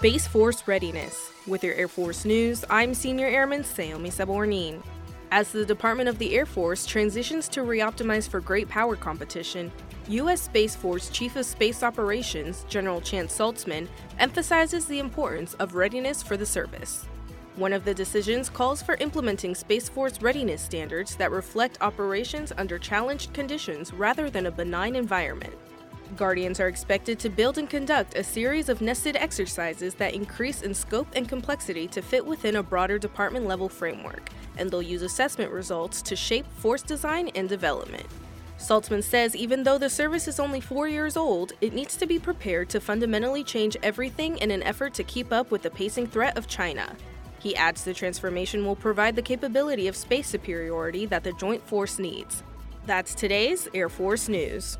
Space Force Readiness. With your Air Force news, I'm Senior Airman Saomi Sabornin. As the Department of the Air Force transitions to reoptimize for great power competition, U.S. Space Force Chief of Space Operations, General Chance Saltzman, emphasizes the importance of readiness for the service. One of the decisions calls for implementing Space Force readiness standards that reflect operations under challenged conditions rather than a benign environment. Guardians are expected to build and conduct a series of nested exercises that increase in scope and complexity to fit within a broader department level framework, and they'll use assessment results to shape force design and development. Saltzman says even though the service is only four years old, it needs to be prepared to fundamentally change everything in an effort to keep up with the pacing threat of China. He adds the transformation will provide the capability of space superiority that the Joint Force needs. That's today's Air Force News.